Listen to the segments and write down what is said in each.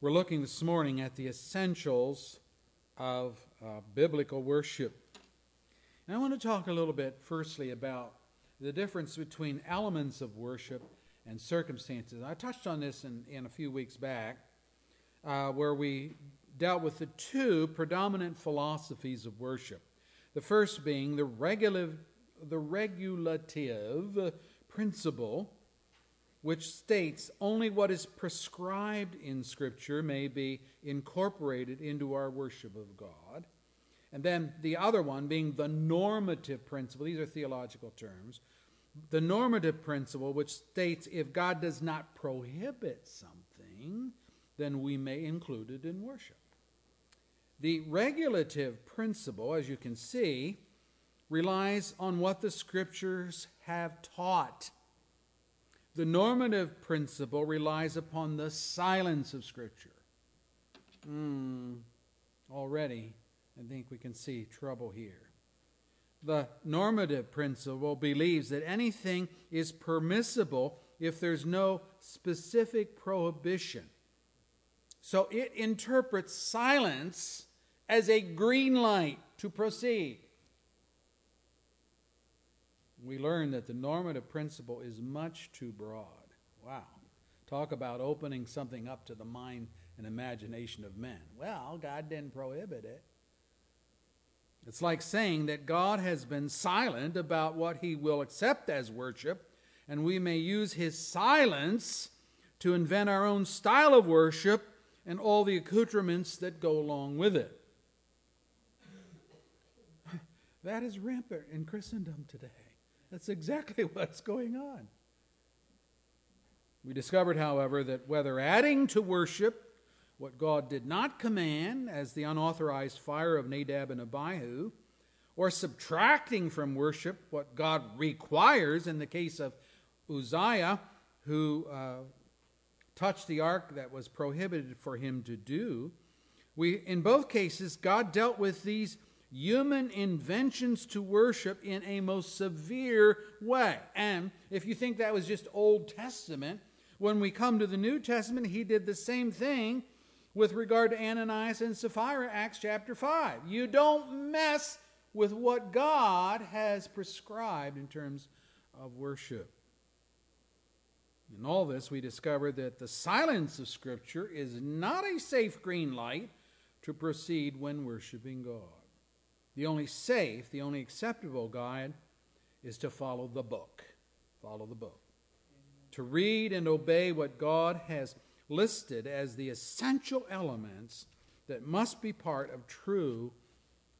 We're looking this morning at the essentials of uh, biblical worship. And I want to talk a little bit, firstly, about the difference between elements of worship and circumstances. I touched on this in, in a few weeks back, uh, where we dealt with the two predominant philosophies of worship. The first being the, the regulative principle which states only what is prescribed in Scripture may be incorporated into our worship of God. And then the other one being the normative principle. These are theological terms. The normative principle, which states if God does not prohibit something, then we may include it in worship. The regulative principle, as you can see, relies on what the Scriptures have taught the normative principle relies upon the silence of Scripture. Mm, already, I think we can see trouble here. The normative principle believes that anything is permissible if there's no specific prohibition. So it interprets silence as a green light to proceed we learn that the normative principle is much too broad. Wow. Talk about opening something up to the mind and imagination of men. Well, God didn't prohibit it. It's like saying that God has been silent about what he will accept as worship, and we may use his silence to invent our own style of worship and all the accoutrements that go along with it. That is rampant in Christendom today. That's exactly what's going on. We discovered, however, that whether adding to worship what God did not command, as the unauthorized fire of Nadab and Abihu, or subtracting from worship what God requires in the case of Uzziah, who uh, touched the ark that was prohibited for him to do, we, in both cases, God dealt with these human inventions to worship in a most severe way. And if you think that was just Old Testament, when we come to the New Testament, he did the same thing with regard to Ananias and Sapphira, Acts chapter 5. You don't mess with what God has prescribed in terms of worship. In all this, we discover that the silence of Scripture is not a safe green light to proceed when worshiping God. The only safe, the only acceptable guide is to follow the book. Follow the book. To read and obey what God has listed as the essential elements that must be part of true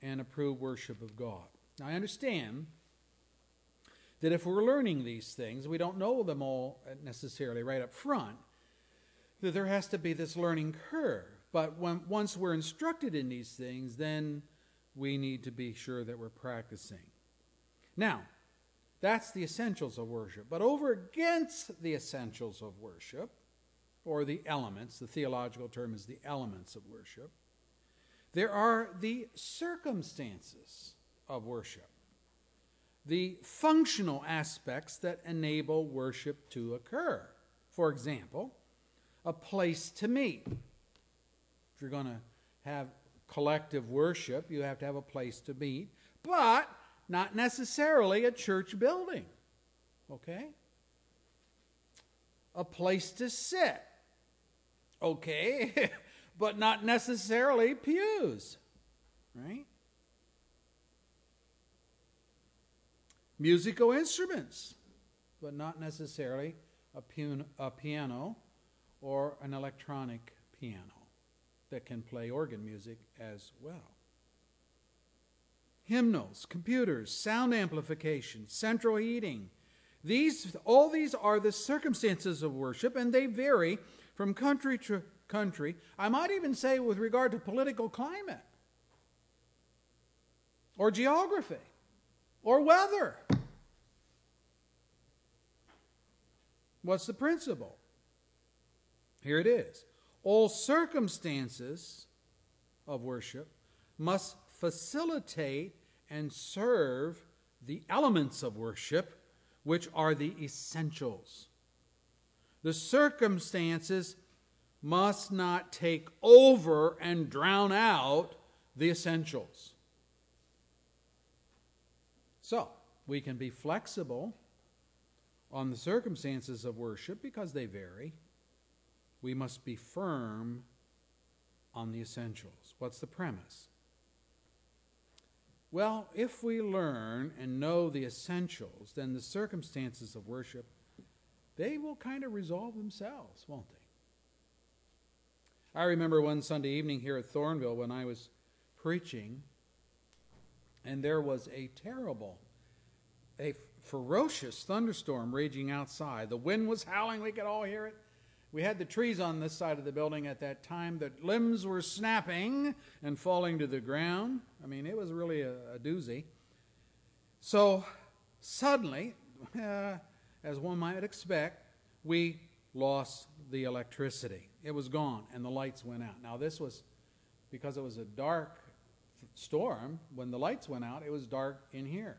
and approved worship of God. Now, I understand that if we're learning these things, we don't know them all necessarily right up front, that there has to be this learning curve. But when, once we're instructed in these things, then we need to be sure that we're practicing. Now, that's the essentials of worship. But over against the essentials of worship, or the elements, the theological term is the elements of worship, there are the circumstances of worship, the functional aspects that enable worship to occur. For example, a place to meet. If you're going to have collective worship, you have to have a place to meet, but not necessarily a church building. Okay? A place to sit. Okay? but not necessarily pews. Right? Musical instruments, but not necessarily a, piano or an electronic piano that can play organ music as well. Hymnals, computers, sound amplification, central heating. These, all these are the circumstances of worship, and they vary from country to country. I might even say with regard to political climate, or geography, or weather. What's the principle? Here it is all circumstances of worship must facilitate and serve the elements of worship, which are the essentials. The circumstances must not take over and drown out the essentials. So, we can be flexible on the circumstances of worship because they vary. We must be firm on the essentials. What's the premise? Well, if we learn and know the essentials, then the circumstances of worship they will kind of resolve themselves, won't they? I remember one Sunday evening here at Thornville when I was preaching, and there was a terrible, a ferocious thunderstorm raging outside. The wind was howling, we could all hear it. We had the trees on this side of the building at that time. The limbs were snapping and falling to the ground. I mean, it was really a, a doozy. So suddenly, uh, as one might expect, we lost the electricity. It was gone, and the lights went out. Now, this was because it was a dark storm. When the lights went out, it was dark in here.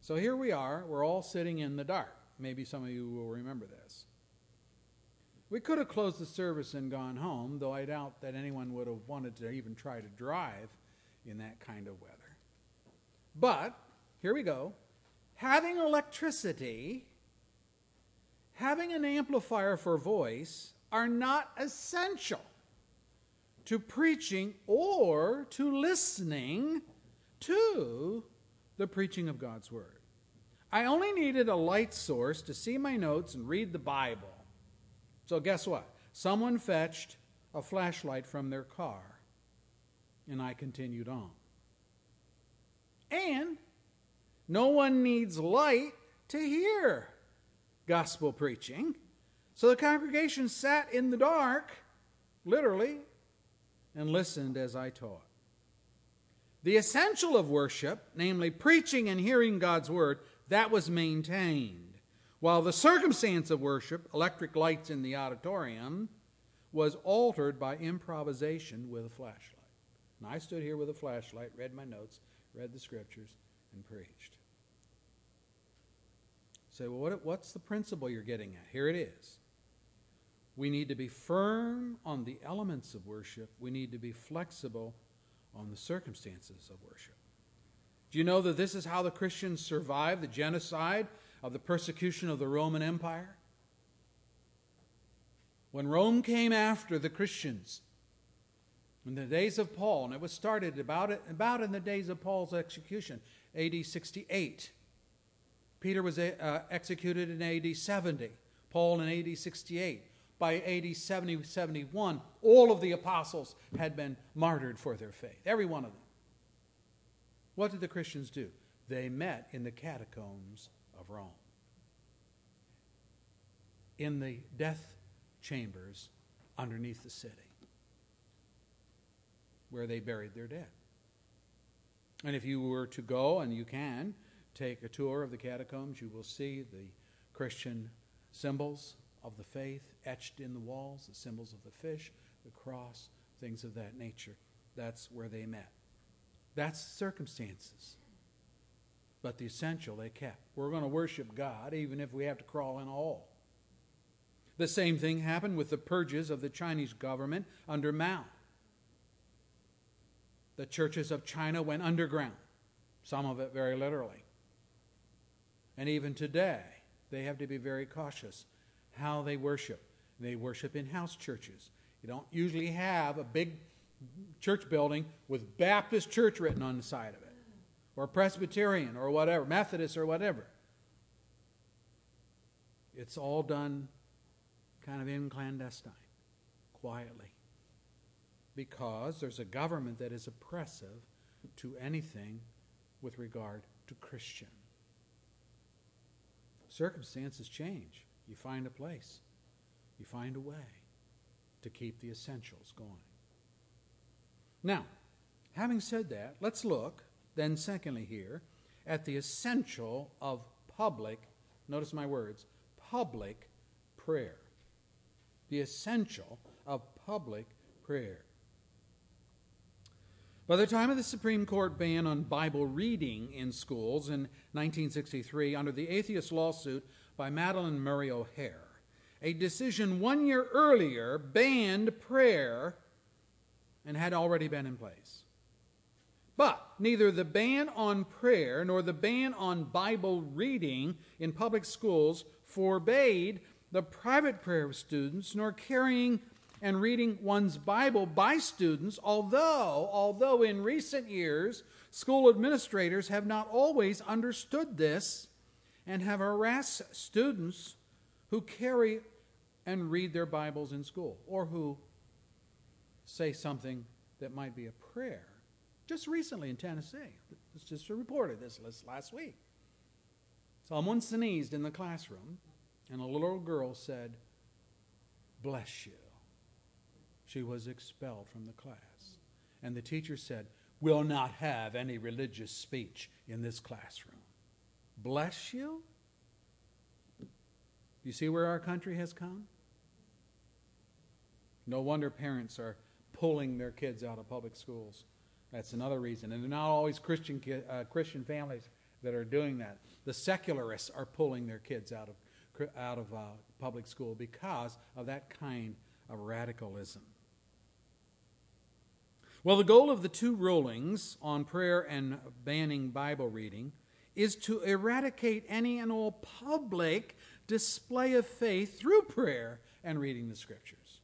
So here we are. We're all sitting in the dark. Maybe some of you will remember this. We could have closed the service and gone home, though I doubt that anyone would have wanted to even try to drive in that kind of weather. But here we go. Having electricity, having an amplifier for voice are not essential to preaching or to listening to the preaching of God's Word. I only needed a light source to see my notes and read the Bible. So, guess what? Someone fetched a flashlight from their car, and I continued on. And no one needs light to hear gospel preaching. So the congregation sat in the dark, literally, and listened as I taught. The essential of worship, namely preaching and hearing God's word, that was maintained. While the circumstance of worship, electric lights in the auditorium, was altered by improvisation with a flashlight. And I stood here with a flashlight, read my notes, read the scriptures, and preached. Say, well, what, what's the principle you're getting at? Here it is. We need to be firm on the elements of worship. We need to be flexible on the circumstances of worship. Do you know that this is how the Christians survived the genocide of the persecution of the Roman Empire? When Rome came after the Christians in the days of Paul, and it was started about, about in the days of Paul's execution, AD 68. Peter was uh, executed in AD 70, Paul in AD 68. By AD 70, 71, all of the apostles had been martyred for their faith, every one of them. What did the Christians do? They met in the catacombs of Rome, in the death chambers underneath the city, where they buried their dead. And if you were to go, and you can, take a tour of the catacombs, you will see the Christian symbols of the faith etched in the walls, the symbols of the fish, the cross, things of that nature. That's where they met. That's circumstances. But the essential they kept. We're going to worship God even if we have to crawl in a hole. The same thing happened with the purges of the Chinese government under Mao. The churches of China went underground, some of it very literally. And even today, they have to be very cautious how they worship. They worship in house churches. You don't usually have a big church building with Baptist church written on the side of it, or Presbyterian, or whatever, Methodist, or whatever. It's all done kind of in clandestine, quietly, because there's a government that is oppressive to anything with regard to Christian. Circumstances change. You find a place, you find a way to keep the essentials going. Now, having said that, let's look then, secondly, here at the essential of public, notice my words, public prayer. The essential of public prayer. By the time of the Supreme Court ban on Bible reading in schools in 1963, under the atheist lawsuit by Madalyn Murray O'Hair, a decision one year earlier banned prayer and had already been in place. But neither the ban on prayer nor the ban on Bible reading in public schools forbade the private prayer of students nor carrying and reading one's Bible by students, although, although in recent years school administrators have not always understood this and have harassed students who carry and read their Bibles in school or who say something that might be a prayer. Just recently in Tennessee, it's just reported this last week. Someone sneezed in the classroom, and a little girl said, Bless you. She was expelled from the class. And the teacher said, We'll not have any religious speech in this classroom. Bless you? You see where our country has come? No wonder parents are pulling their kids out of public schools. That's another reason. And they're not always Christian, uh, Christian families that are doing that. The secularists are pulling their kids out of, out of uh, public school because of that kind of radicalism. Well, the goal of the two rulings on prayer and banning Bible reading is to eradicate any and all public display of faith through prayer and reading the Scriptures.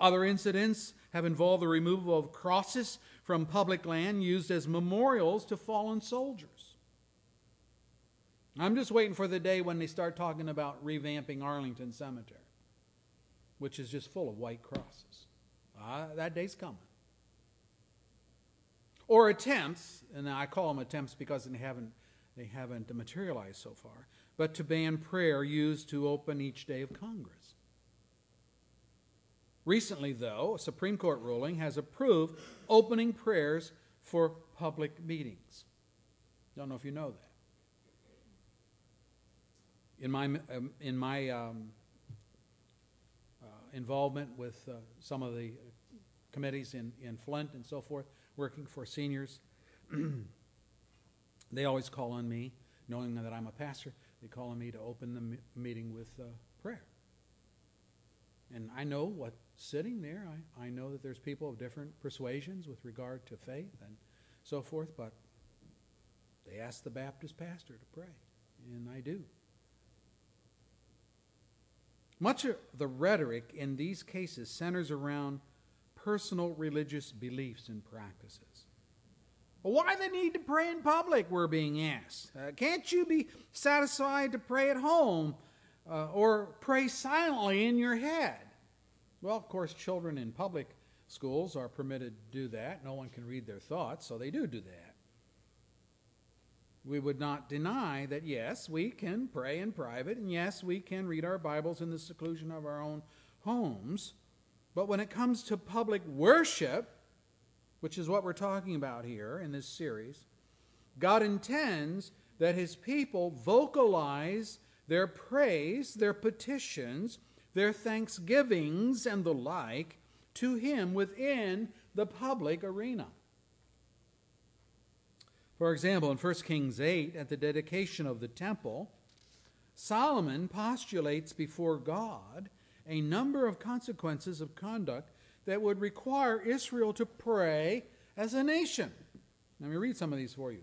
Other incidents have involved the removal of crosses from public land used as memorials to fallen soldiers. I'm just waiting for the day when they start talking about revamping Arlington Cemetery, which is just full of white crosses. Uh, that day's coming. Or attempts, and I call them attempts because they haven't, they haven't materialized so far, but to ban prayer used to open each day of Congress. Recently, though, a Supreme Court ruling has approved opening prayers for public meetings. Don't know if you know that. In my, um, in my um, uh, involvement with uh, some of the committees in, in Flint and so forth, working for seniors, they always call on me, knowing that I'm a pastor, they call on me to open the meeting with uh, prayer. And I know what sitting there, I, I know that there's people of different persuasions with regard to faith and so forth, but they ask the Baptist pastor to pray, and I do. Much of the rhetoric in these cases centers around personal religious beliefs and practices. Why the need to pray in public, we're being asked. Uh, can't you be satisfied to pray at home uh, or pray silently in your head? Well, of course, children in public schools are permitted to do that. No one can read their thoughts, so they do do that. We would not deny that, yes, we can pray in private, and yes, we can read our Bibles in the seclusion of our own homes. But when it comes to public worship, which is what we're talking about here in this series, God intends that his people vocalize their praise, their petitions, their thanksgivings, and the like to him within the public arena. For example, in 1 Kings 8, at the dedication of the temple, Solomon postulates before God a number of consequences of conduct that would require Israel to pray as a nation. Let me read some of these for you.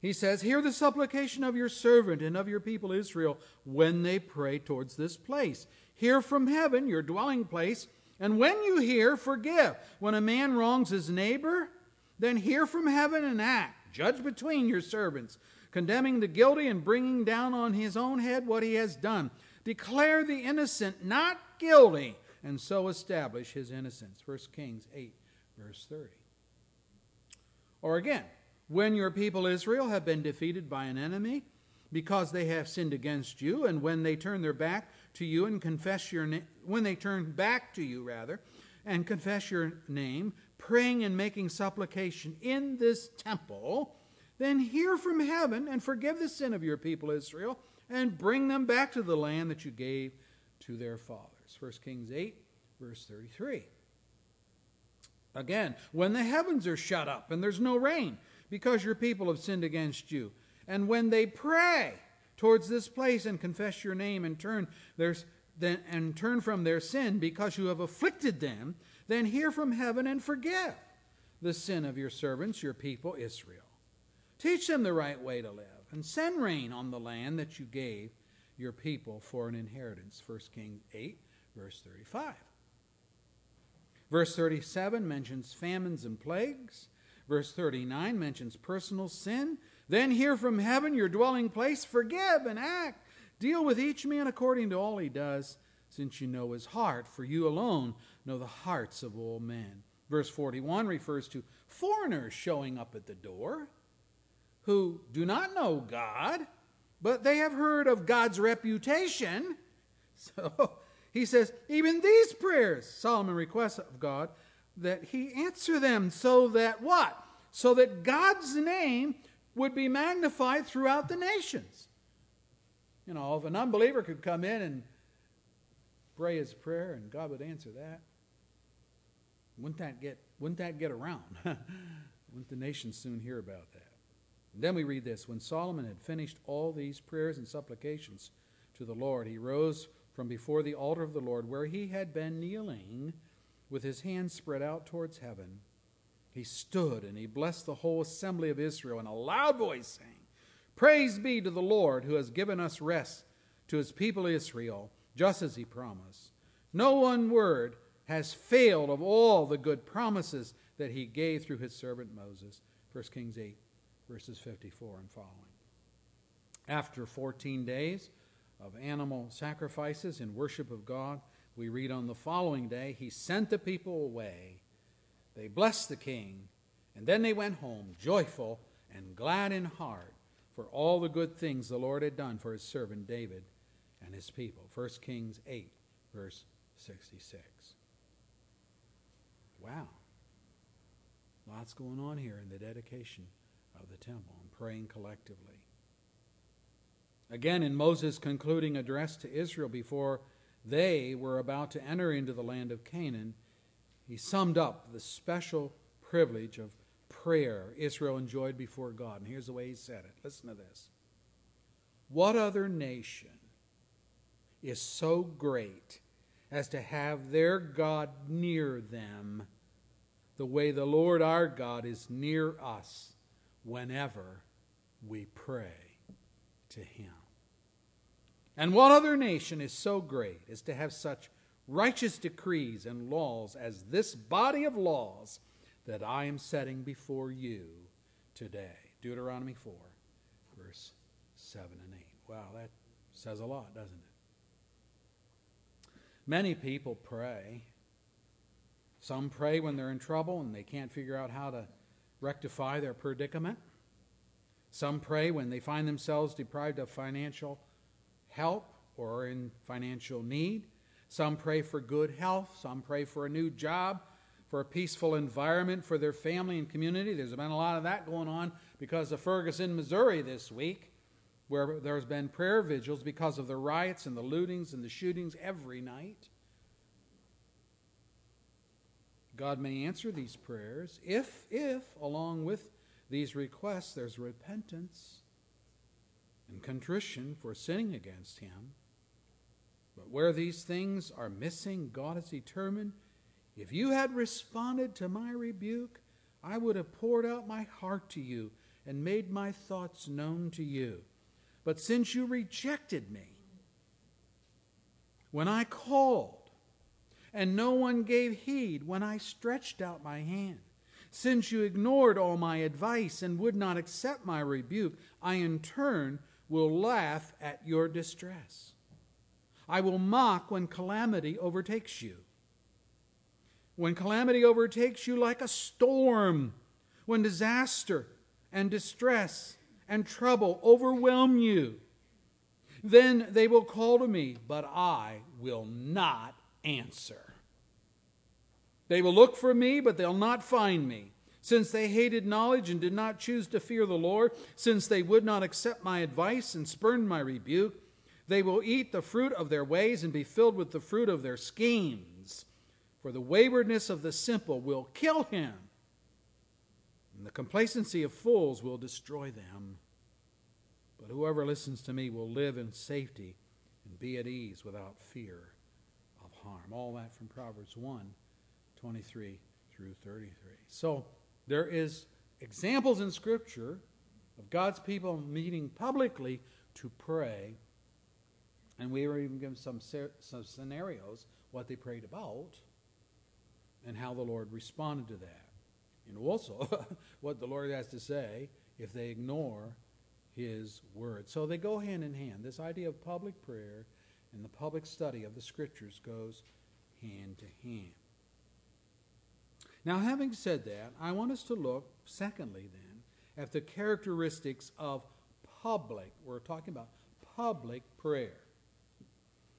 He says, Hear the supplication of your servant and of your people Israel when they pray towards this place. Hear from heaven, your dwelling place, and when you hear, forgive. When a man wrongs his neighbor, then hear from heaven and act. Judge between your servants, condemning the guilty and bringing down on his own head what he has done. Declare the innocent not guilty, and so establish his innocence. 1 Kings 8, verse 30. Or again, when your people Israel have been defeated by an enemy because they have sinned against you, and when they turn their back to you and confess your name, when they turn back to you, rather, and confess your name, praying and making supplication in this temple, then hear from heaven and forgive the sin of your people Israel and bring them back to the land that you gave to their fathers. 1 Kings 8, verse 33. Again, when the heavens are shut up and there's no rain, because your people have sinned against you. And when they pray towards this place and confess your name and turn their, then, and turn from their sin because you have afflicted them, then hear from heaven and forgive the sin of your servants, your people Israel. Teach them the right way to live and send rain on the land that you gave your people for an inheritance. 1 Kings 8, verse 35. Verse 37 mentions famines and plagues. Verse 39 mentions personal sin. Then hear from heaven, your dwelling place, forgive and act. Deal with each man according to all he does, since you know his heart, for you alone know the hearts of all men. Verse 41 refers to foreigners showing up at the door who do not know God, but they have heard of God's reputation. So he says, even these prayers, Solomon requests of God, that he answer them so that what? So that God's name would be magnified throughout the nations. You know, if an unbeliever could come in and pray his prayer and God would answer that, wouldn't that get, wouldn't that get around? wouldn't the nations soon hear about that? And then we read this When Solomon had finished all these prayers and supplications to the Lord, he rose from before the altar of the Lord, where he had been kneeling with his hands spread out towards heaven. He stood and he blessed the whole assembly of Israel in a loud voice, saying, Praise be to the Lord who has given us rest to his people Israel, just as he promised. No one word has failed of all the good promises that he gave through his servant Moses. 1 Kings 8, verses 54 and following. After 14 days of animal sacrifices in worship of God, we read on the following day, he sent the people away. They blessed the king, and then they went home, joyful and glad in heart for all the good things the Lord had done for his servant David and his people. 1 Kings 8, verse 66. Wow. Lots going on here in the dedication of the temple and praying collectively. Again, in Moses' concluding address to Israel before they were about to enter into the land of Canaan, he summed up the special privilege of prayer Israel enjoyed before God. And here's the way he said it. Listen to this. What other nation is so great as to have their God near them the way the Lord our God is near us whenever we pray to him? And what other nation is so great as to have such righteous decrees and laws as this body of laws that I am setting before you today? Deuteronomy 4, verse 7 and 8. Wow, that says a lot, doesn't it? Many people pray. Some pray when they're in trouble and they can't figure out how to rectify their predicament. Some pray when they find themselves deprived of financial help or in financial need. Some pray for good health. Some pray for a new job, for a peaceful environment for their family and community. There's been a lot of that going on because of Ferguson, Missouri this week, where there's been prayer vigils because of the riots and the lootings and the shootings every night. God may answer these prayers if, if, along with these requests, there's repentance and contrition for sinning against him. But where these things are missing, God has determined if you had responded to my rebuke, I would have poured out my heart to you and made my thoughts known to you. But since you rejected me, when I called, and no one gave heed when I stretched out my hand, since you ignored all my advice and would not accept my rebuke, I in turn will laugh at your distress. I will mock when calamity overtakes you. When calamity overtakes you like a storm, when disaster and distress and trouble overwhelm you, then they will call to me, but I will not answer. They will look for me, but they'll not find me. Since they hated knowledge and did not choose to fear the Lord, since they would not accept my advice and spurned my rebuke, they will eat the fruit of their ways and be filled with the fruit of their schemes. For the waywardness of the simple will kill him, and the complacency of fools will destroy them. But whoever listens to me will live in safety and be at ease without fear of harm. All that from Proverbs 1 23 through 33. So there is examples in Scripture of God's people meeting publicly to pray. And we were even given some, some scenarios, what they prayed about, and how the Lord responded to that. And also what the Lord has to say if they ignore his word. So they go hand in hand. This idea of public prayer and the public study of the scriptures goes hand to hand. Now, having said that, I want us to look, secondly, then, at the characteristics of public. We're talking about public prayer.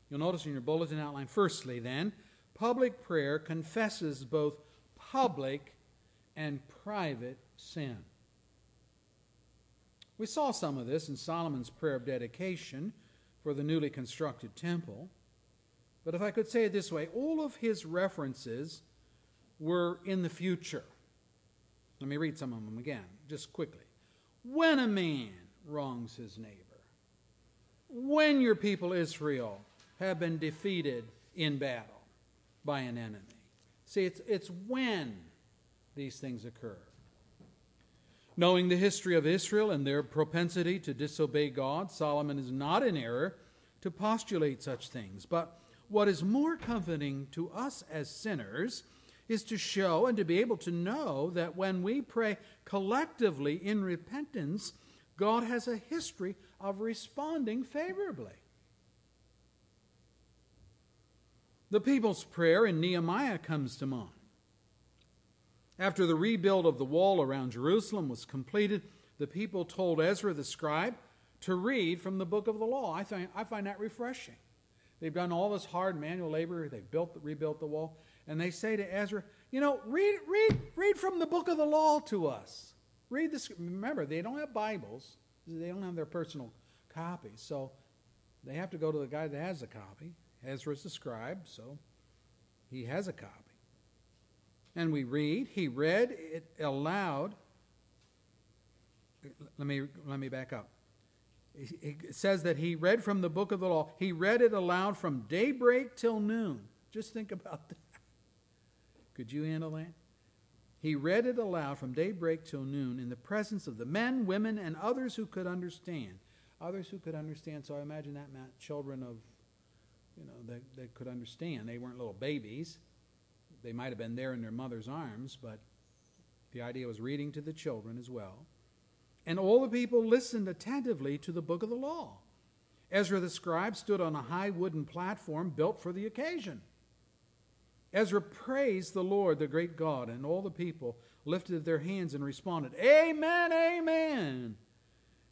You'll notice in your bulletin outline, firstly, then, public prayer confesses both public and private sin. We saw some of this in Solomon's prayer of dedication for the newly constructed temple. But if I could say it this way, all of his references were in the future. Let me read some of them again, just quickly. When a man wrongs his neighbor, when your people Israel have been defeated in battle by an enemy. See, it's, it's when these things occur. Knowing the history of Israel and their propensity to disobey God, Solomon is not in error to postulate such things. But what is more comforting to us as sinners is to show and to be able to know that when we pray collectively in repentance, God has a history of responding favorably. The people's prayer in Nehemiah comes to mind. After the rebuild of the wall around Jerusalem was completed, the people told Ezra the scribe to read from the book of the law. I, find I find that refreshing. They've done all this hard manual labor, they've built, rebuilt the wall, and they say to Ezra, you know, read, read, read from the book of the law to us. Read this. Remember, they don't have Bibles, they don't have their personal copies, so they have to go to the guy that has a copy. Ezra's the scribe, so he has a copy. And we read, he read it aloud. Let me, let me back up. It says that he read from the book of the law. He read it aloud from daybreak till noon. Just think about that. Could you handle that? He read it aloud from daybreak till noon in the presence of the men, women, and others who could understand. Others who could understand. So I imagine that meant children of, you know, that, that could understand. They weren't little babies. They might have been there in their mother's arms, but the idea was reading to the children as well. And all the people listened attentively to the book of the law. Ezra the scribe stood on a high wooden platform built for the occasion. Ezra praised the Lord, the great God, and all the people lifted their hands and responded, Amen, Amen.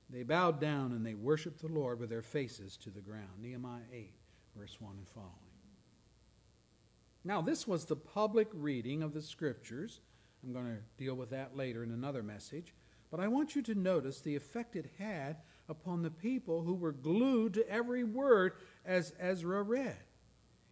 They bowed down and they worshiped the Lord with their faces to the ground. Nehemiah 8, verse 1 and following. Now, this was the public reading of the scriptures. I'm going to deal with that later in another message. But I want you to notice the effect it had upon the people who were glued to every word as Ezra read.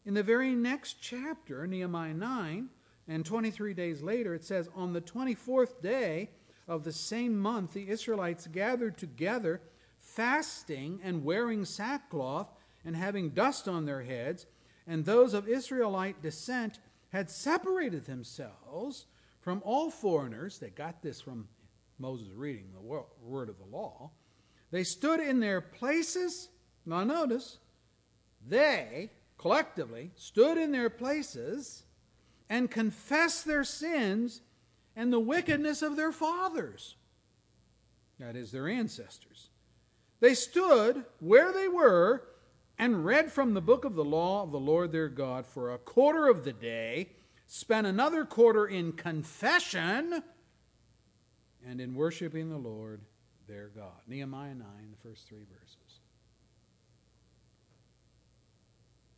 In the very next chapter, Nehemiah 9, and 23 days later, it says, On the 24th day of the same month, the Israelites gathered together, fasting and wearing sackcloth and having dust on their heads, and those of Israelite descent had separated themselves from all foreigners. They got this from Moses reading the word of the law. They stood in their places. Now, notice, they collectively stood in their places and confessed their sins and the wickedness of their fathers, that is, their ancestors. They stood where they were and read from the book of the law of the Lord their God for a quarter of the day, spent another quarter in confession and in worshiping the Lord their God. Nehemiah 9, the first three verses.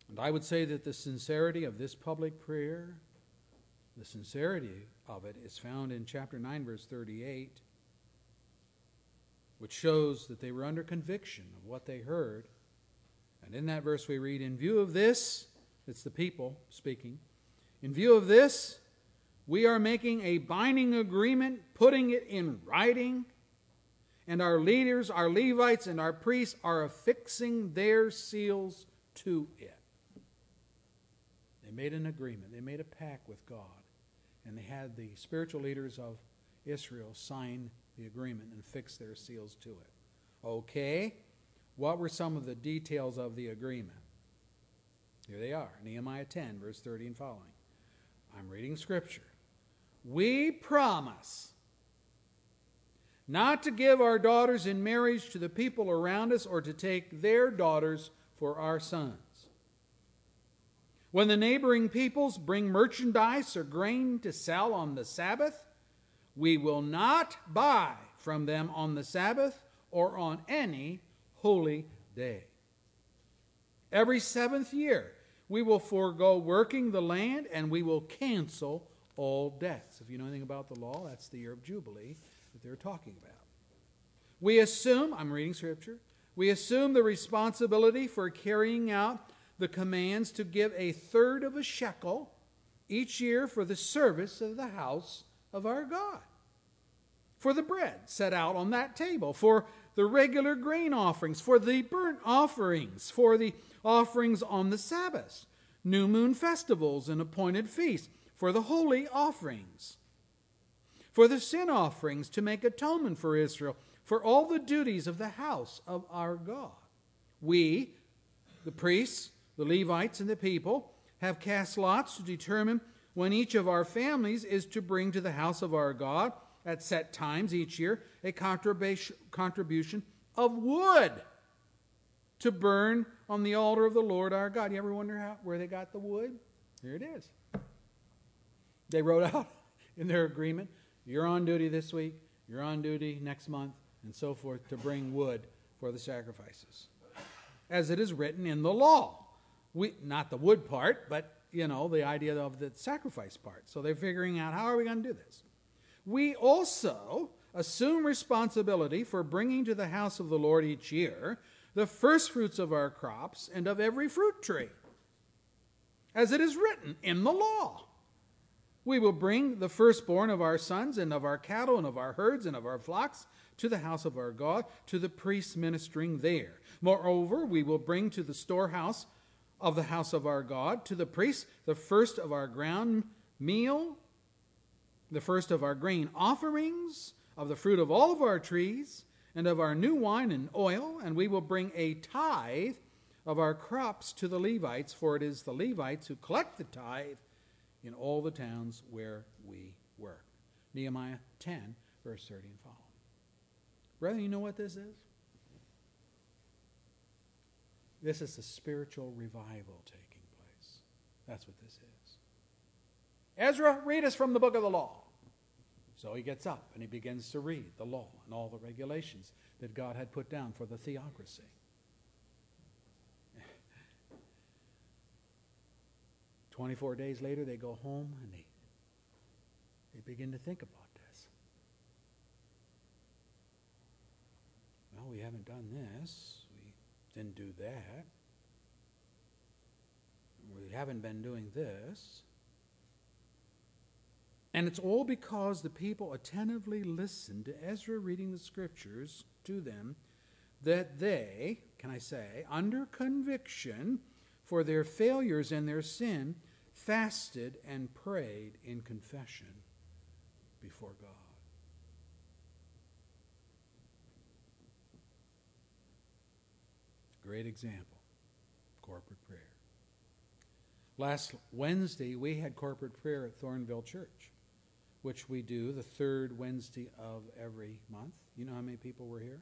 And I would say that the sincerity of this public prayer, the sincerity of it, is found in chapter 9, verse 38, which shows that they were under conviction of what they heard. And in that verse we read, In view of this, it's the people speaking, in view of this, we are making a binding agreement, putting it in writing, and our leaders, our Levites, and our priests are affixing their seals to it. They made an agreement, they made a pact with God, and they had the spiritual leaders of Israel sign the agreement and fix their seals to it. Okay, what were some of the details of the agreement? Here they are Nehemiah 10, verse 30 and following. I'm reading scripture. We promise not to give our daughters in marriage to the people around us or to take their daughters for our sons. When the neighboring peoples bring merchandise or grain to sell on the Sabbath, we will not buy from them on the Sabbath or on any holy day. Every seventh year, we will forego working the land and we will cancel all debts. If you know anything about the law, that's the year of Jubilee that they're talking about. We assume, I'm reading scripture, we assume the responsibility for carrying out the commands to give a third of a shekel each year for the service of the house of our God, for the bread set out on that table, for the regular grain offerings, for the burnt offerings, for the offerings on the Sabbaths, new moon festivals and appointed feasts, for the holy offerings for the sin offerings to make atonement for Israel, for all the duties of the house of our God. We, the priests, the Levites, and the people, have cast lots to determine when each of our families is to bring to the house of our God at set times each year a contribution of wood to burn on the altar of the Lord our God. You ever wonder how, where they got the wood? Here it is. They wrote out in their agreement you're on duty this week, you're on duty next month, and so forth to bring wood for the sacrifices. As it is written in the law. We, not the wood part, but you know, the idea of the sacrifice part. So they're figuring out how are we going to do this? We also assume responsibility for bringing to the house of the Lord each year the first fruits of our crops and of every fruit tree, as it is written in the law. We will bring the firstborn of our sons and of our cattle and of our herds and of our flocks to the house of our God, to the priests ministering there. Moreover, we will bring to the storehouse of the house of our God, to the priests, the first of our ground meal, the first of our grain offerings, of the fruit of all of our trees, and of our new wine and oil, and we will bring a tithe of our crops to the Levites, for it is the Levites who collect the tithe in all the towns where we work. Nehemiah 10, verse 30 and following. Brethren, you know what this is? This is a spiritual revival taking place. That's what this is. Ezra, read us from the book of the law. So he gets up and he begins to read the law and all the regulations that God had put down for the theocracy. 24 days later, they go home and they, they begin to think about this. Well, we haven't done this. Didn't do that. We haven't been doing this. And it's all because the people attentively listened to Ezra reading the scriptures to them that they, can I say, under conviction for their failures and their sin, fasted and prayed in confession before God. Great example corporate prayer. Last Wednesday, we had corporate prayer at Thornville Church, which we do the third Wednesday of every month. You know how many people were here?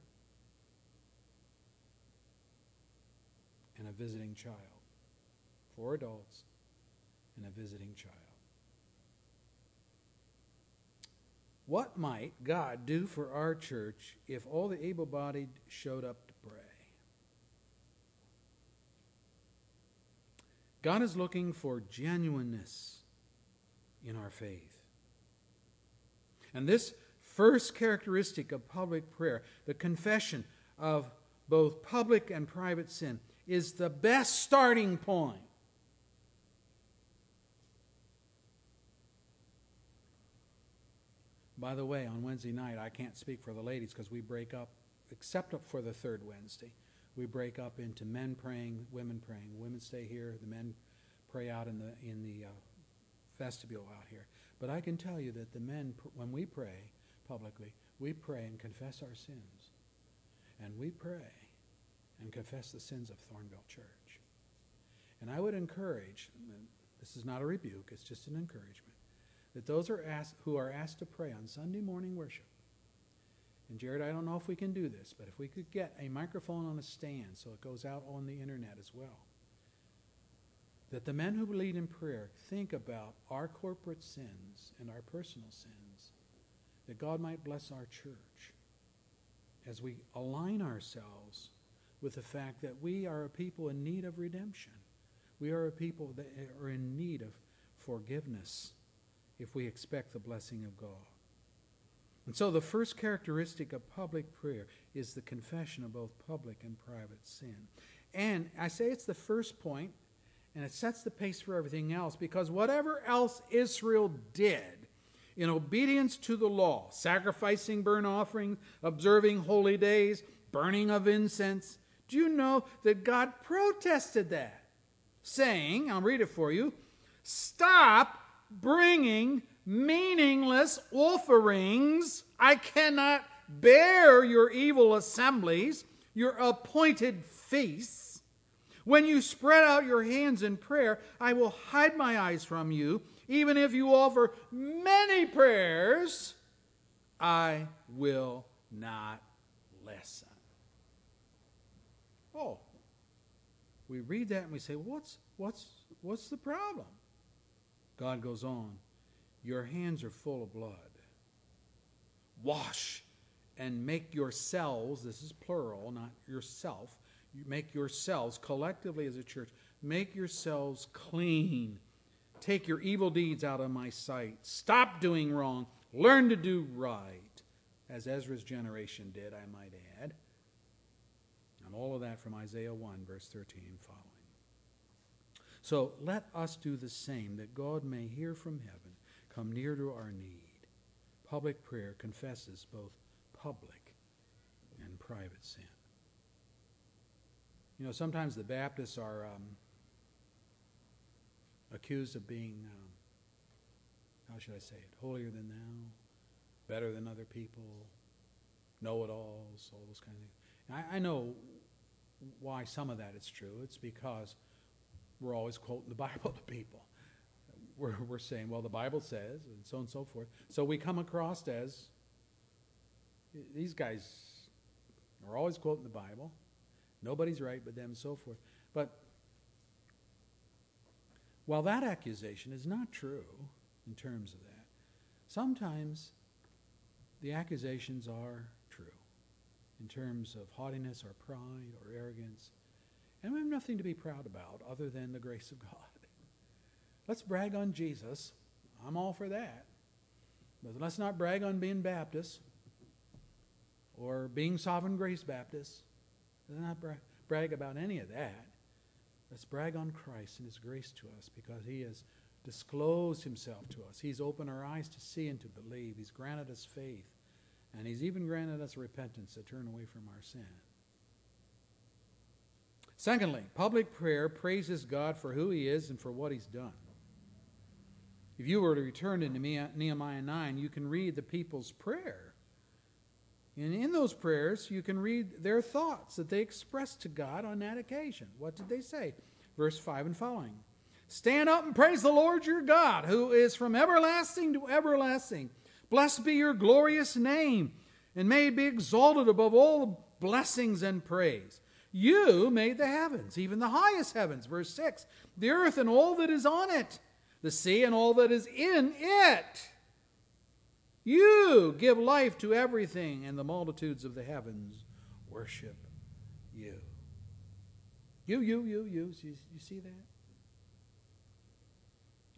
And a visiting child. Four adults and a visiting child. What might God do for our church if all the able bodied showed up to pray? God is looking for genuineness in our faith. And this first characteristic of public prayer, the confession of both public and private sin, is the best starting point By the way, on Wednesday night, I can't speak for the ladies because we break up, except for the third Wednesday. We break up into men praying, women praying. Women stay here, the men pray out in the, in the uh, vestibule out here. But I can tell you that the men, when we pray publicly, we pray and confess our sins. And we pray and confess the sins of Thornville Church. And I would encourage, this is not a rebuke, it's just an encouragement, that those are asked, who are asked to pray on Sunday morning worship, and Jared, I don't know if we can do this, but if we could get a microphone on a stand so it goes out on the internet as well, that the men who lead in prayer think about our corporate sins and our personal sins, that God might bless our church as we align ourselves with the fact that we are a people in need of redemption. We are a people that are in need of forgiveness if we expect the blessing of God. And so the first characteristic of public prayer is the confession of both public and private sin. And I say it's the first point, and it sets the pace for everything else because whatever else Israel did in obedience to the law, sacrificing burnt offerings, observing holy days, burning of incense, do you know that God protested that? Saying, I'll read it for you, stop bringing meaningless offerings. I cannot bear your evil assemblies, your appointed feasts. When you spread out your hands in prayer, I will hide my eyes from you. Even if you offer many prayers, I will not listen. Oh, we read that and we say, what's, what's, what's the problem? God goes on, Your hands are full of blood. Wash and make yourselves, this is plural, not yourself, you make yourselves collectively as a church, make yourselves clean. Take your evil deeds out of my sight. Stop doing wrong. Learn to do right, as Ezra's generation did, I might add. And all of that from Isaiah 1, verse 13 following. So let us do the same, that God may hear from heaven, come near to our need. Public prayer confesses both public and private sin. You know, sometimes the Baptists are um, accused of being, um, how should I say it, holier than thou, better than other people, know it alls, all those kind of things. I, I know why some of that is true. It's because we're always quoting the Bible to people. We're, we're saying, well, the Bible says, and so on and so forth. So we come across as these guys are always quoting the Bible. Nobody's right but them, and so forth. But while that accusation is not true in terms of that, sometimes the accusations are true in terms of haughtiness or pride or arrogance and we have nothing to be proud about other than the grace of God. Let's brag on Jesus. I'm all for that. But let's not brag on being Baptist or being Sovereign Grace Baptist. Let's not bra- brag about any of that. Let's brag on Christ and His grace to us because He has disclosed Himself to us. He's opened our eyes to see and to believe. He's granted us faith. And He's even granted us repentance to turn away from our sin. Secondly, public prayer praises God for who He is and for what He's done. If you were to return to Nehemiah 9, you can read the people's prayer. And in those prayers, you can read their thoughts that they expressed to God on that occasion. What did they say? Verse 5 and following Stand up and praise the Lord your God, who is from everlasting to everlasting. Blessed be your glorious name, and may it be exalted above all blessings and praise. You made the heavens, even the highest heavens. Verse 6 the earth and all that is on it, the sea and all that is in it. You give life to everything, and the multitudes of the heavens worship you. You, you, you, you. You, see that?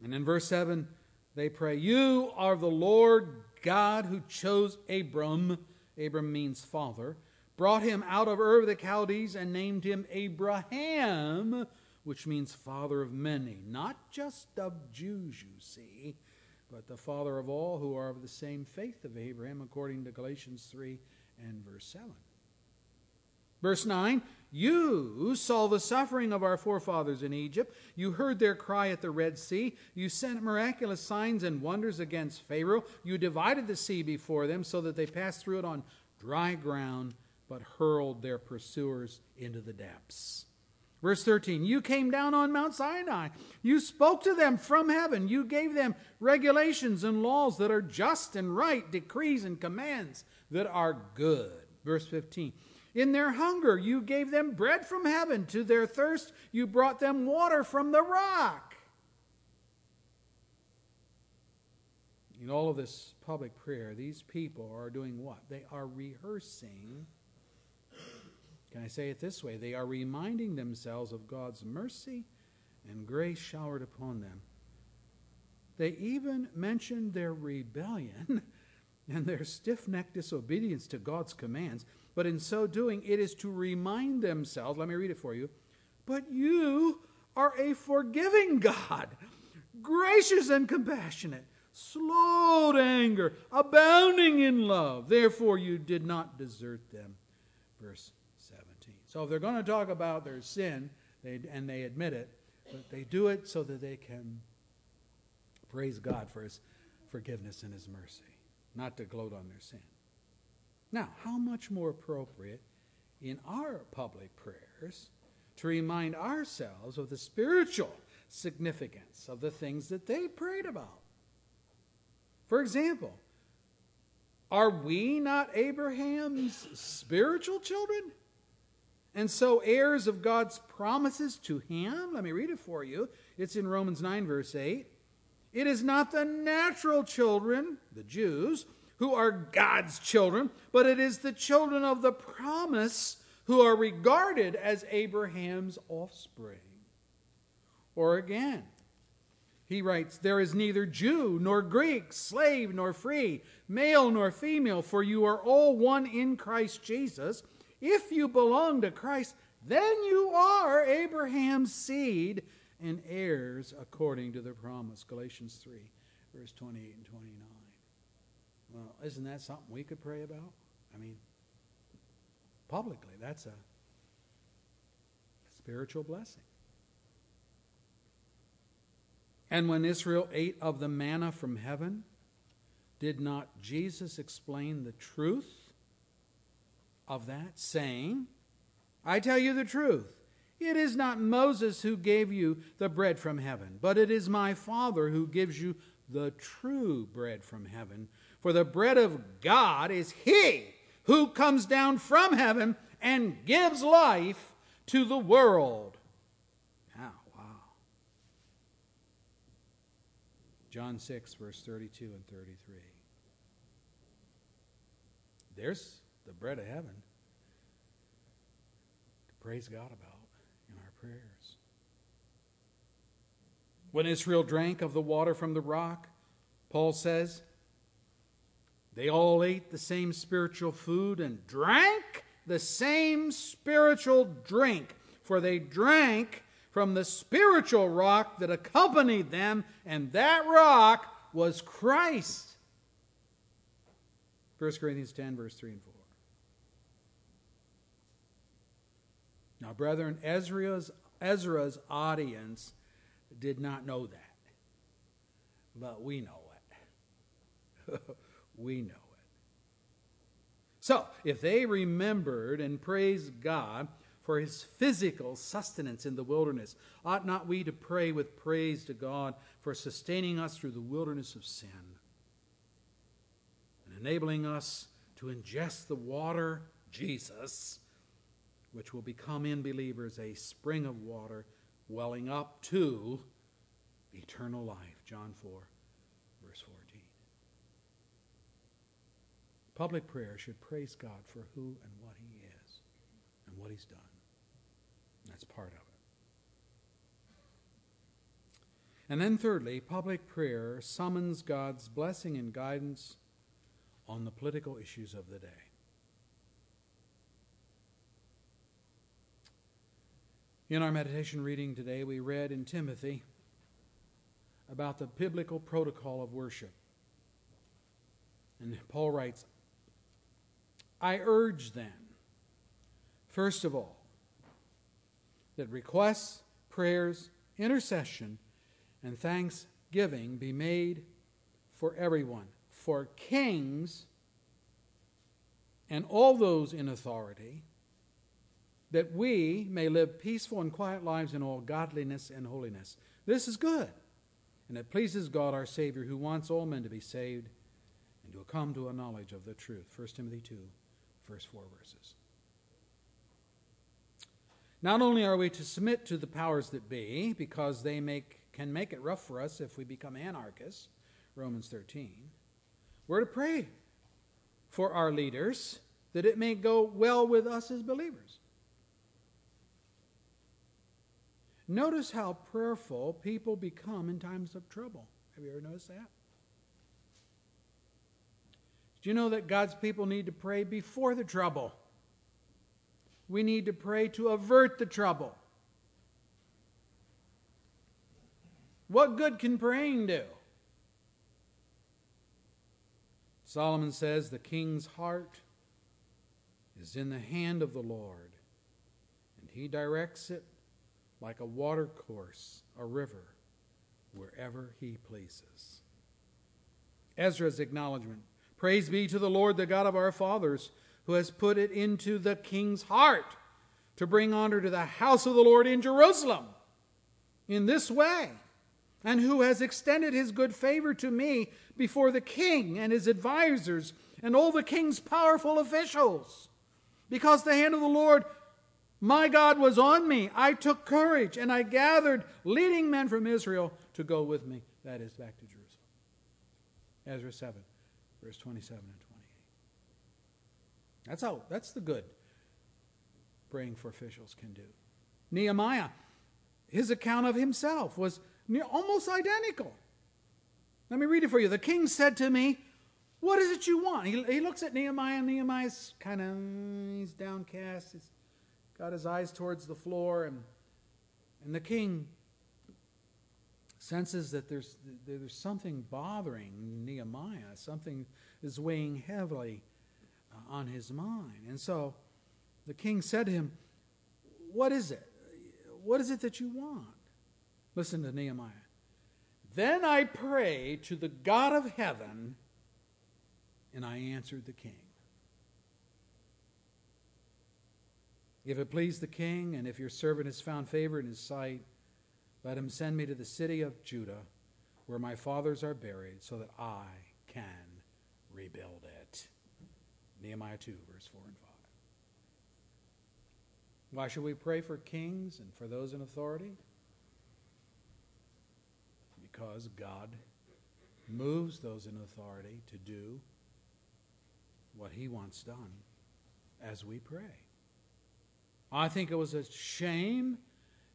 And in verse 7, they pray, You are the Lord God who chose Abram. Abram means father brought him out of Ur of the Chaldees and named him Abraham, which means father of many, not just of Jews, you see, but the father of all who are of the same faith of Abraham, according to Galatians 3 and verse 7. Verse 9 You saw the suffering of our forefathers in Egypt. You heard their cry at the Red Sea. You sent miraculous signs and wonders against Pharaoh. You divided the sea before them so that they passed through it on dry ground, but hurled their pursuers into the depths. Verse 13, you came down on Mount Sinai. You spoke to them from heaven. You gave them regulations and laws that are just and right, decrees and commands that are good. Verse 15, in their hunger, you gave them bread from heaven. To their thirst, you brought them water from the rock. In all of this public prayer, these people are doing what? They are rehearsing. Can I say it this way? They are reminding themselves of God's mercy and grace showered upon them. They even mentioned their rebellion and their stiff necked disobedience to God's commands. But in so doing, it is to remind themselves, let me read it for you, but you are a forgiving God, gracious and compassionate, slow to anger, abounding in love. Therefore, you did not desert them. Verse 17. So if they're going to talk about their sin, they, and they admit it, but they do it so that they can praise God for his forgiveness and his mercy, not to gloat on their sin. Now, how much more appropriate in our public prayers to remind ourselves of the spiritual significance of the things that they prayed about? For example, are we not Abraham's spiritual children? And so, heirs of God's promises to him? Let me read it for you. It's in Romans 9, verse 8. It is not the natural children, the Jews, who are God's children, but it is the children of the promise who are regarded as Abraham's offspring. Or again, he writes, There is neither Jew nor Greek, slave nor free, male nor female, for you are all one in Christ Jesus. If you belong to Christ, then you are Abraham's seed and heirs according to the promise. Galatians 3, verse 28 and 29. Well, isn't that something we could pray about? I mean, publicly, that's a spiritual blessing. And when Israel ate of the manna from heaven, did not Jesus explain the truth of that, saying, I tell you the truth. It is not Moses who gave you the bread from heaven, but it is my Father who gives you the true bread from heaven. For the bread of God is He who comes down from heaven and gives life to the world. Now, wow. John 6, verse 32 and 33. There's the bread of heaven to praise God about in our prayers. When Israel drank of the water from the rock, Paul says, they all ate the same spiritual food and drank the same spiritual drink, for they drank from the spiritual rock that accompanied them, and that rock was Christ. 1 Corinthians 10, verse 3 and 4. Now, brethren, Ezra's, Ezra's audience did not know that, but we know it. we know it. So, if they remembered and praised God for his physical sustenance in the wilderness, ought not we to pray with praise to God for sustaining us through the wilderness of sin and enabling us to ingest the water, Jesus, which will become in believers a spring of water welling up to eternal life? John 4, verse 14. Public prayer should praise God for who and what He is and what He's done. That's part of it. And then, thirdly, public prayer summons God's blessing and guidance on the political issues of the day. In our meditation reading today, we read in Timothy about the biblical protocol of worship. And Paul writes, I urge then, first of all, that requests, prayers, intercession, and thanksgiving be made for everyone, for kings and all those in authority, that we may live peaceful and quiet lives in all godliness and holiness. This is good, and it pleases God our Savior, who wants all men to be saved and to come to a knowledge of the truth. 1 Timothy 2, first four verses. Not only are we to submit to the powers that be, because they make, can make it rough for us if we become anarchists, Romans 13, we're to pray for our leaders that it may go well with us as believers. Notice how prayerful people become in times of trouble. Have you ever noticed that? Do you know that God's people need to pray before the trouble? We need to pray to avert the trouble. What good can praying do? Solomon says the king's heart is in the hand of the Lord, and he directs it like a watercourse, a river, wherever he pleases. Ezra's acknowledgement Praise be to the Lord, the God of our fathers, who has put it into the king's heart to bring honor to the house of the Lord in Jerusalem in this way, and who has extended his good favor to me before the king and his advisers and all the king's powerful officials. Because the hand of the Lord my God was on me. I took courage and I gathered leading men from Israel to go with me. That is back to Jerusalem. Ezra 7, verse 27 and 28. That's how that's the good praying for officials can do. Nehemiah, his account of himself was near, almost identical. Let me read it for you. The king said to me, What is it you want? He, he looks at Nehemiah, and Nehemiah's kind of, he's downcast. Got his eyes towards the floor, and, and the king senses that there's, there's something bothering Nehemiah, something is weighing heavily uh, on his mind. And so the king said to him, What is it? What is it that you want? Listen to Nehemiah. Then I prayed to the God of heaven, and I answered the king. If it please the king, and if your servant has found favor in his sight, let him send me to the city of Judah, where my fathers are buried, so that I can rebuild it. Nehemiah 2, verse 4 and 5. Why should we pray for kings and for those in authority? Because God moves those in authority to do what he wants done as we pray. I think it was a shame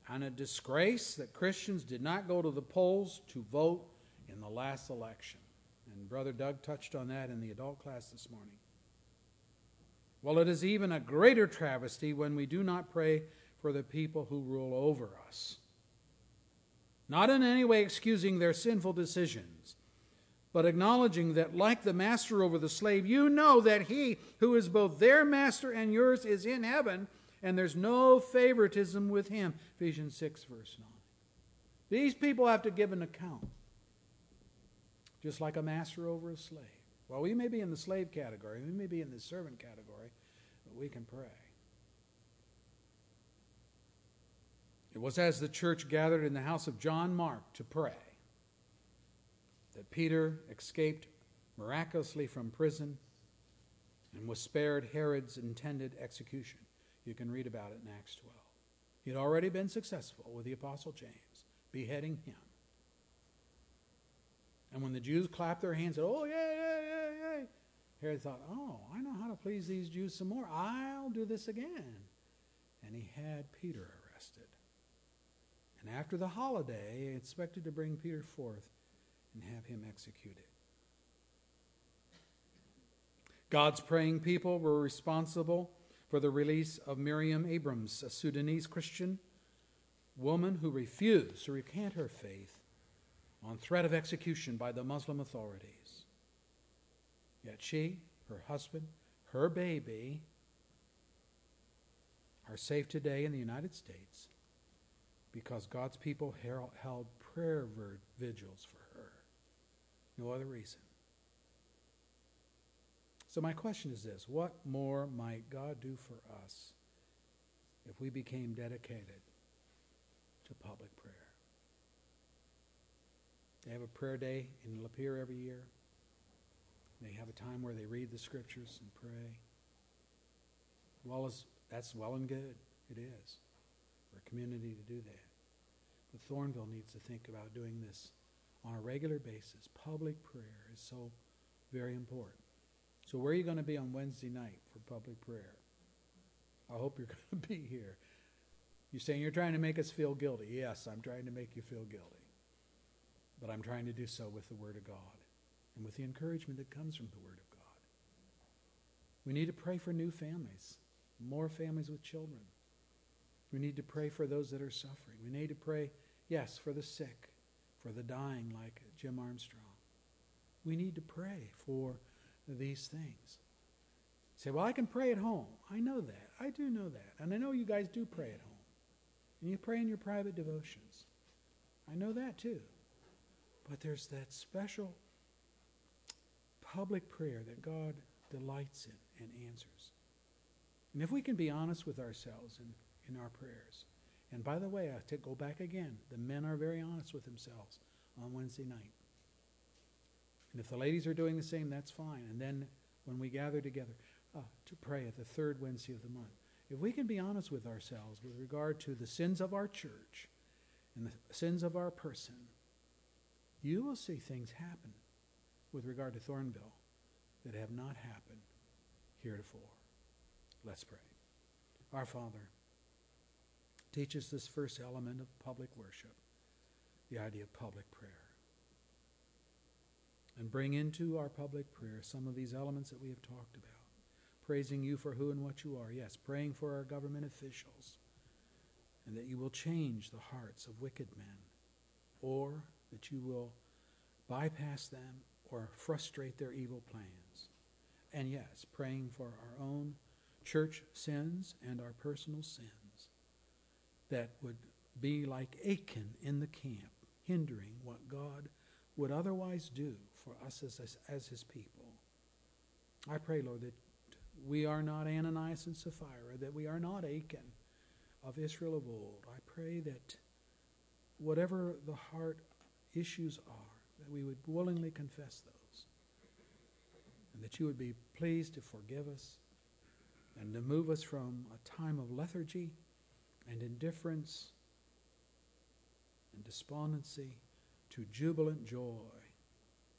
and a disgrace that Christians did not go to the polls to vote in the last election. And Brother Doug touched on that in the adult class this morning. Well, it is even a greater travesty when we do not pray for the people who rule over us. Not in any way excusing their sinful decisions, but acknowledging that, like the master over the slave, you know that he who is both their master and yours is in heaven and there's no favoritism with him. Ephesians 6, verse 9. These people have to give an account, just like a master over a slave. Well, we may be in the slave category, we may be in the servant category, but we can pray. It was as the church gathered in the house of John Mark to pray that Peter escaped miraculously from prison and was spared Herod's intended execution. You can read about it in Acts 12. He had already been successful with the Apostle James, beheading him. And when the Jews clapped their hands and said, Oh, yay, yay, yay, yay, Herod thought, Oh, I know how to please these Jews some more. I'll do this again. And he had Peter arrested. And after the holiday, he expected to bring Peter forth and have him executed. God's praying people were responsible for the release of Miriam Abrams, a Sudanese Christian woman who refused to recant her faith on threat of execution by the Muslim authorities. Yet she, her husband, her baby are safe today in the United States because God's people held prayer vigils for her. No other reason. So, my question is this what more might God do for us if we became dedicated to public prayer? They have a prayer day in Lapeer every year. They have a time where they read the scriptures and pray. Well, as that's well and good. It is for a community to do that. But Thornville needs to think about doing this on a regular basis. Public prayer is so very important. So, where are you going to be on Wednesday night for public prayer? I hope you're going to be here. You're saying you're trying to make us feel guilty. Yes, I'm trying to make you feel guilty. But I'm trying to do so with the Word of God and with the encouragement that comes from the Word of God. We need to pray for new families, more families with children. We need to pray for those that are suffering. We need to pray, yes, for the sick, for the dying, like Jim Armstrong. We need to pray for these things. Say, well, I can pray at home. I know that. I do know that. And I know you guys do pray at home. And you pray in your private devotions. I know that too. But there's that special public prayer that God delights in and answers. And if we can be honest with ourselves in, in our prayers, and by the way, I to go back again, the men are very honest with themselves on Wednesday night. And if the ladies are doing the same, that's fine. And then when we gather together uh, to pray at the third Wednesday of the month, if we can be honest with ourselves with regard to the sins of our church and the sins of our person, you will see things happen with regard to Thornville that have not happened heretofore. Let's pray. Our Father, teach us this first element of public worship, the idea of public prayer. And bring into our public prayer some of these elements that we have talked about. Praising you for who and what you are. Yes, praying for our government officials. And that you will change the hearts of wicked men or that you will bypass them or frustrate their evil plans. And yes, praying for our own church sins and our personal sins that would be like Achan in the camp, hindering what God would otherwise do for us as, as, his people. I pray, Lord, that we are not Ananias and Sapphira, that we are not Achan of Israel of old. I pray that whatever the heart issues are, that we would willingly confess those, and that you would be pleased to forgive us and to move us from a time of lethargy and indifference and despondency to jubilant joy.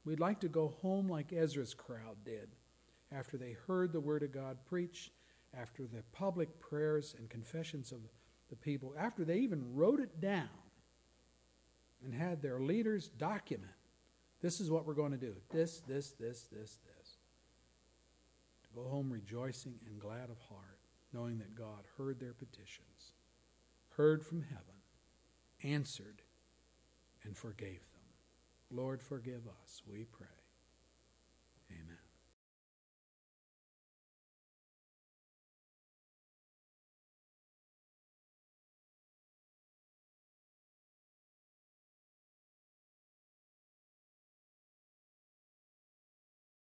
We'd like to go home like Ezra's crowd did after they heard the Word of God preached, after the public prayers and confessions of the people, after they even wrote it down and had their leaders document this is what we're going to do this, this, this, this, this. To go home rejoicing and glad of heart, knowing that God heard their petitions, heard from heaven, answered, and forgave them. Lord, forgive us, we pray.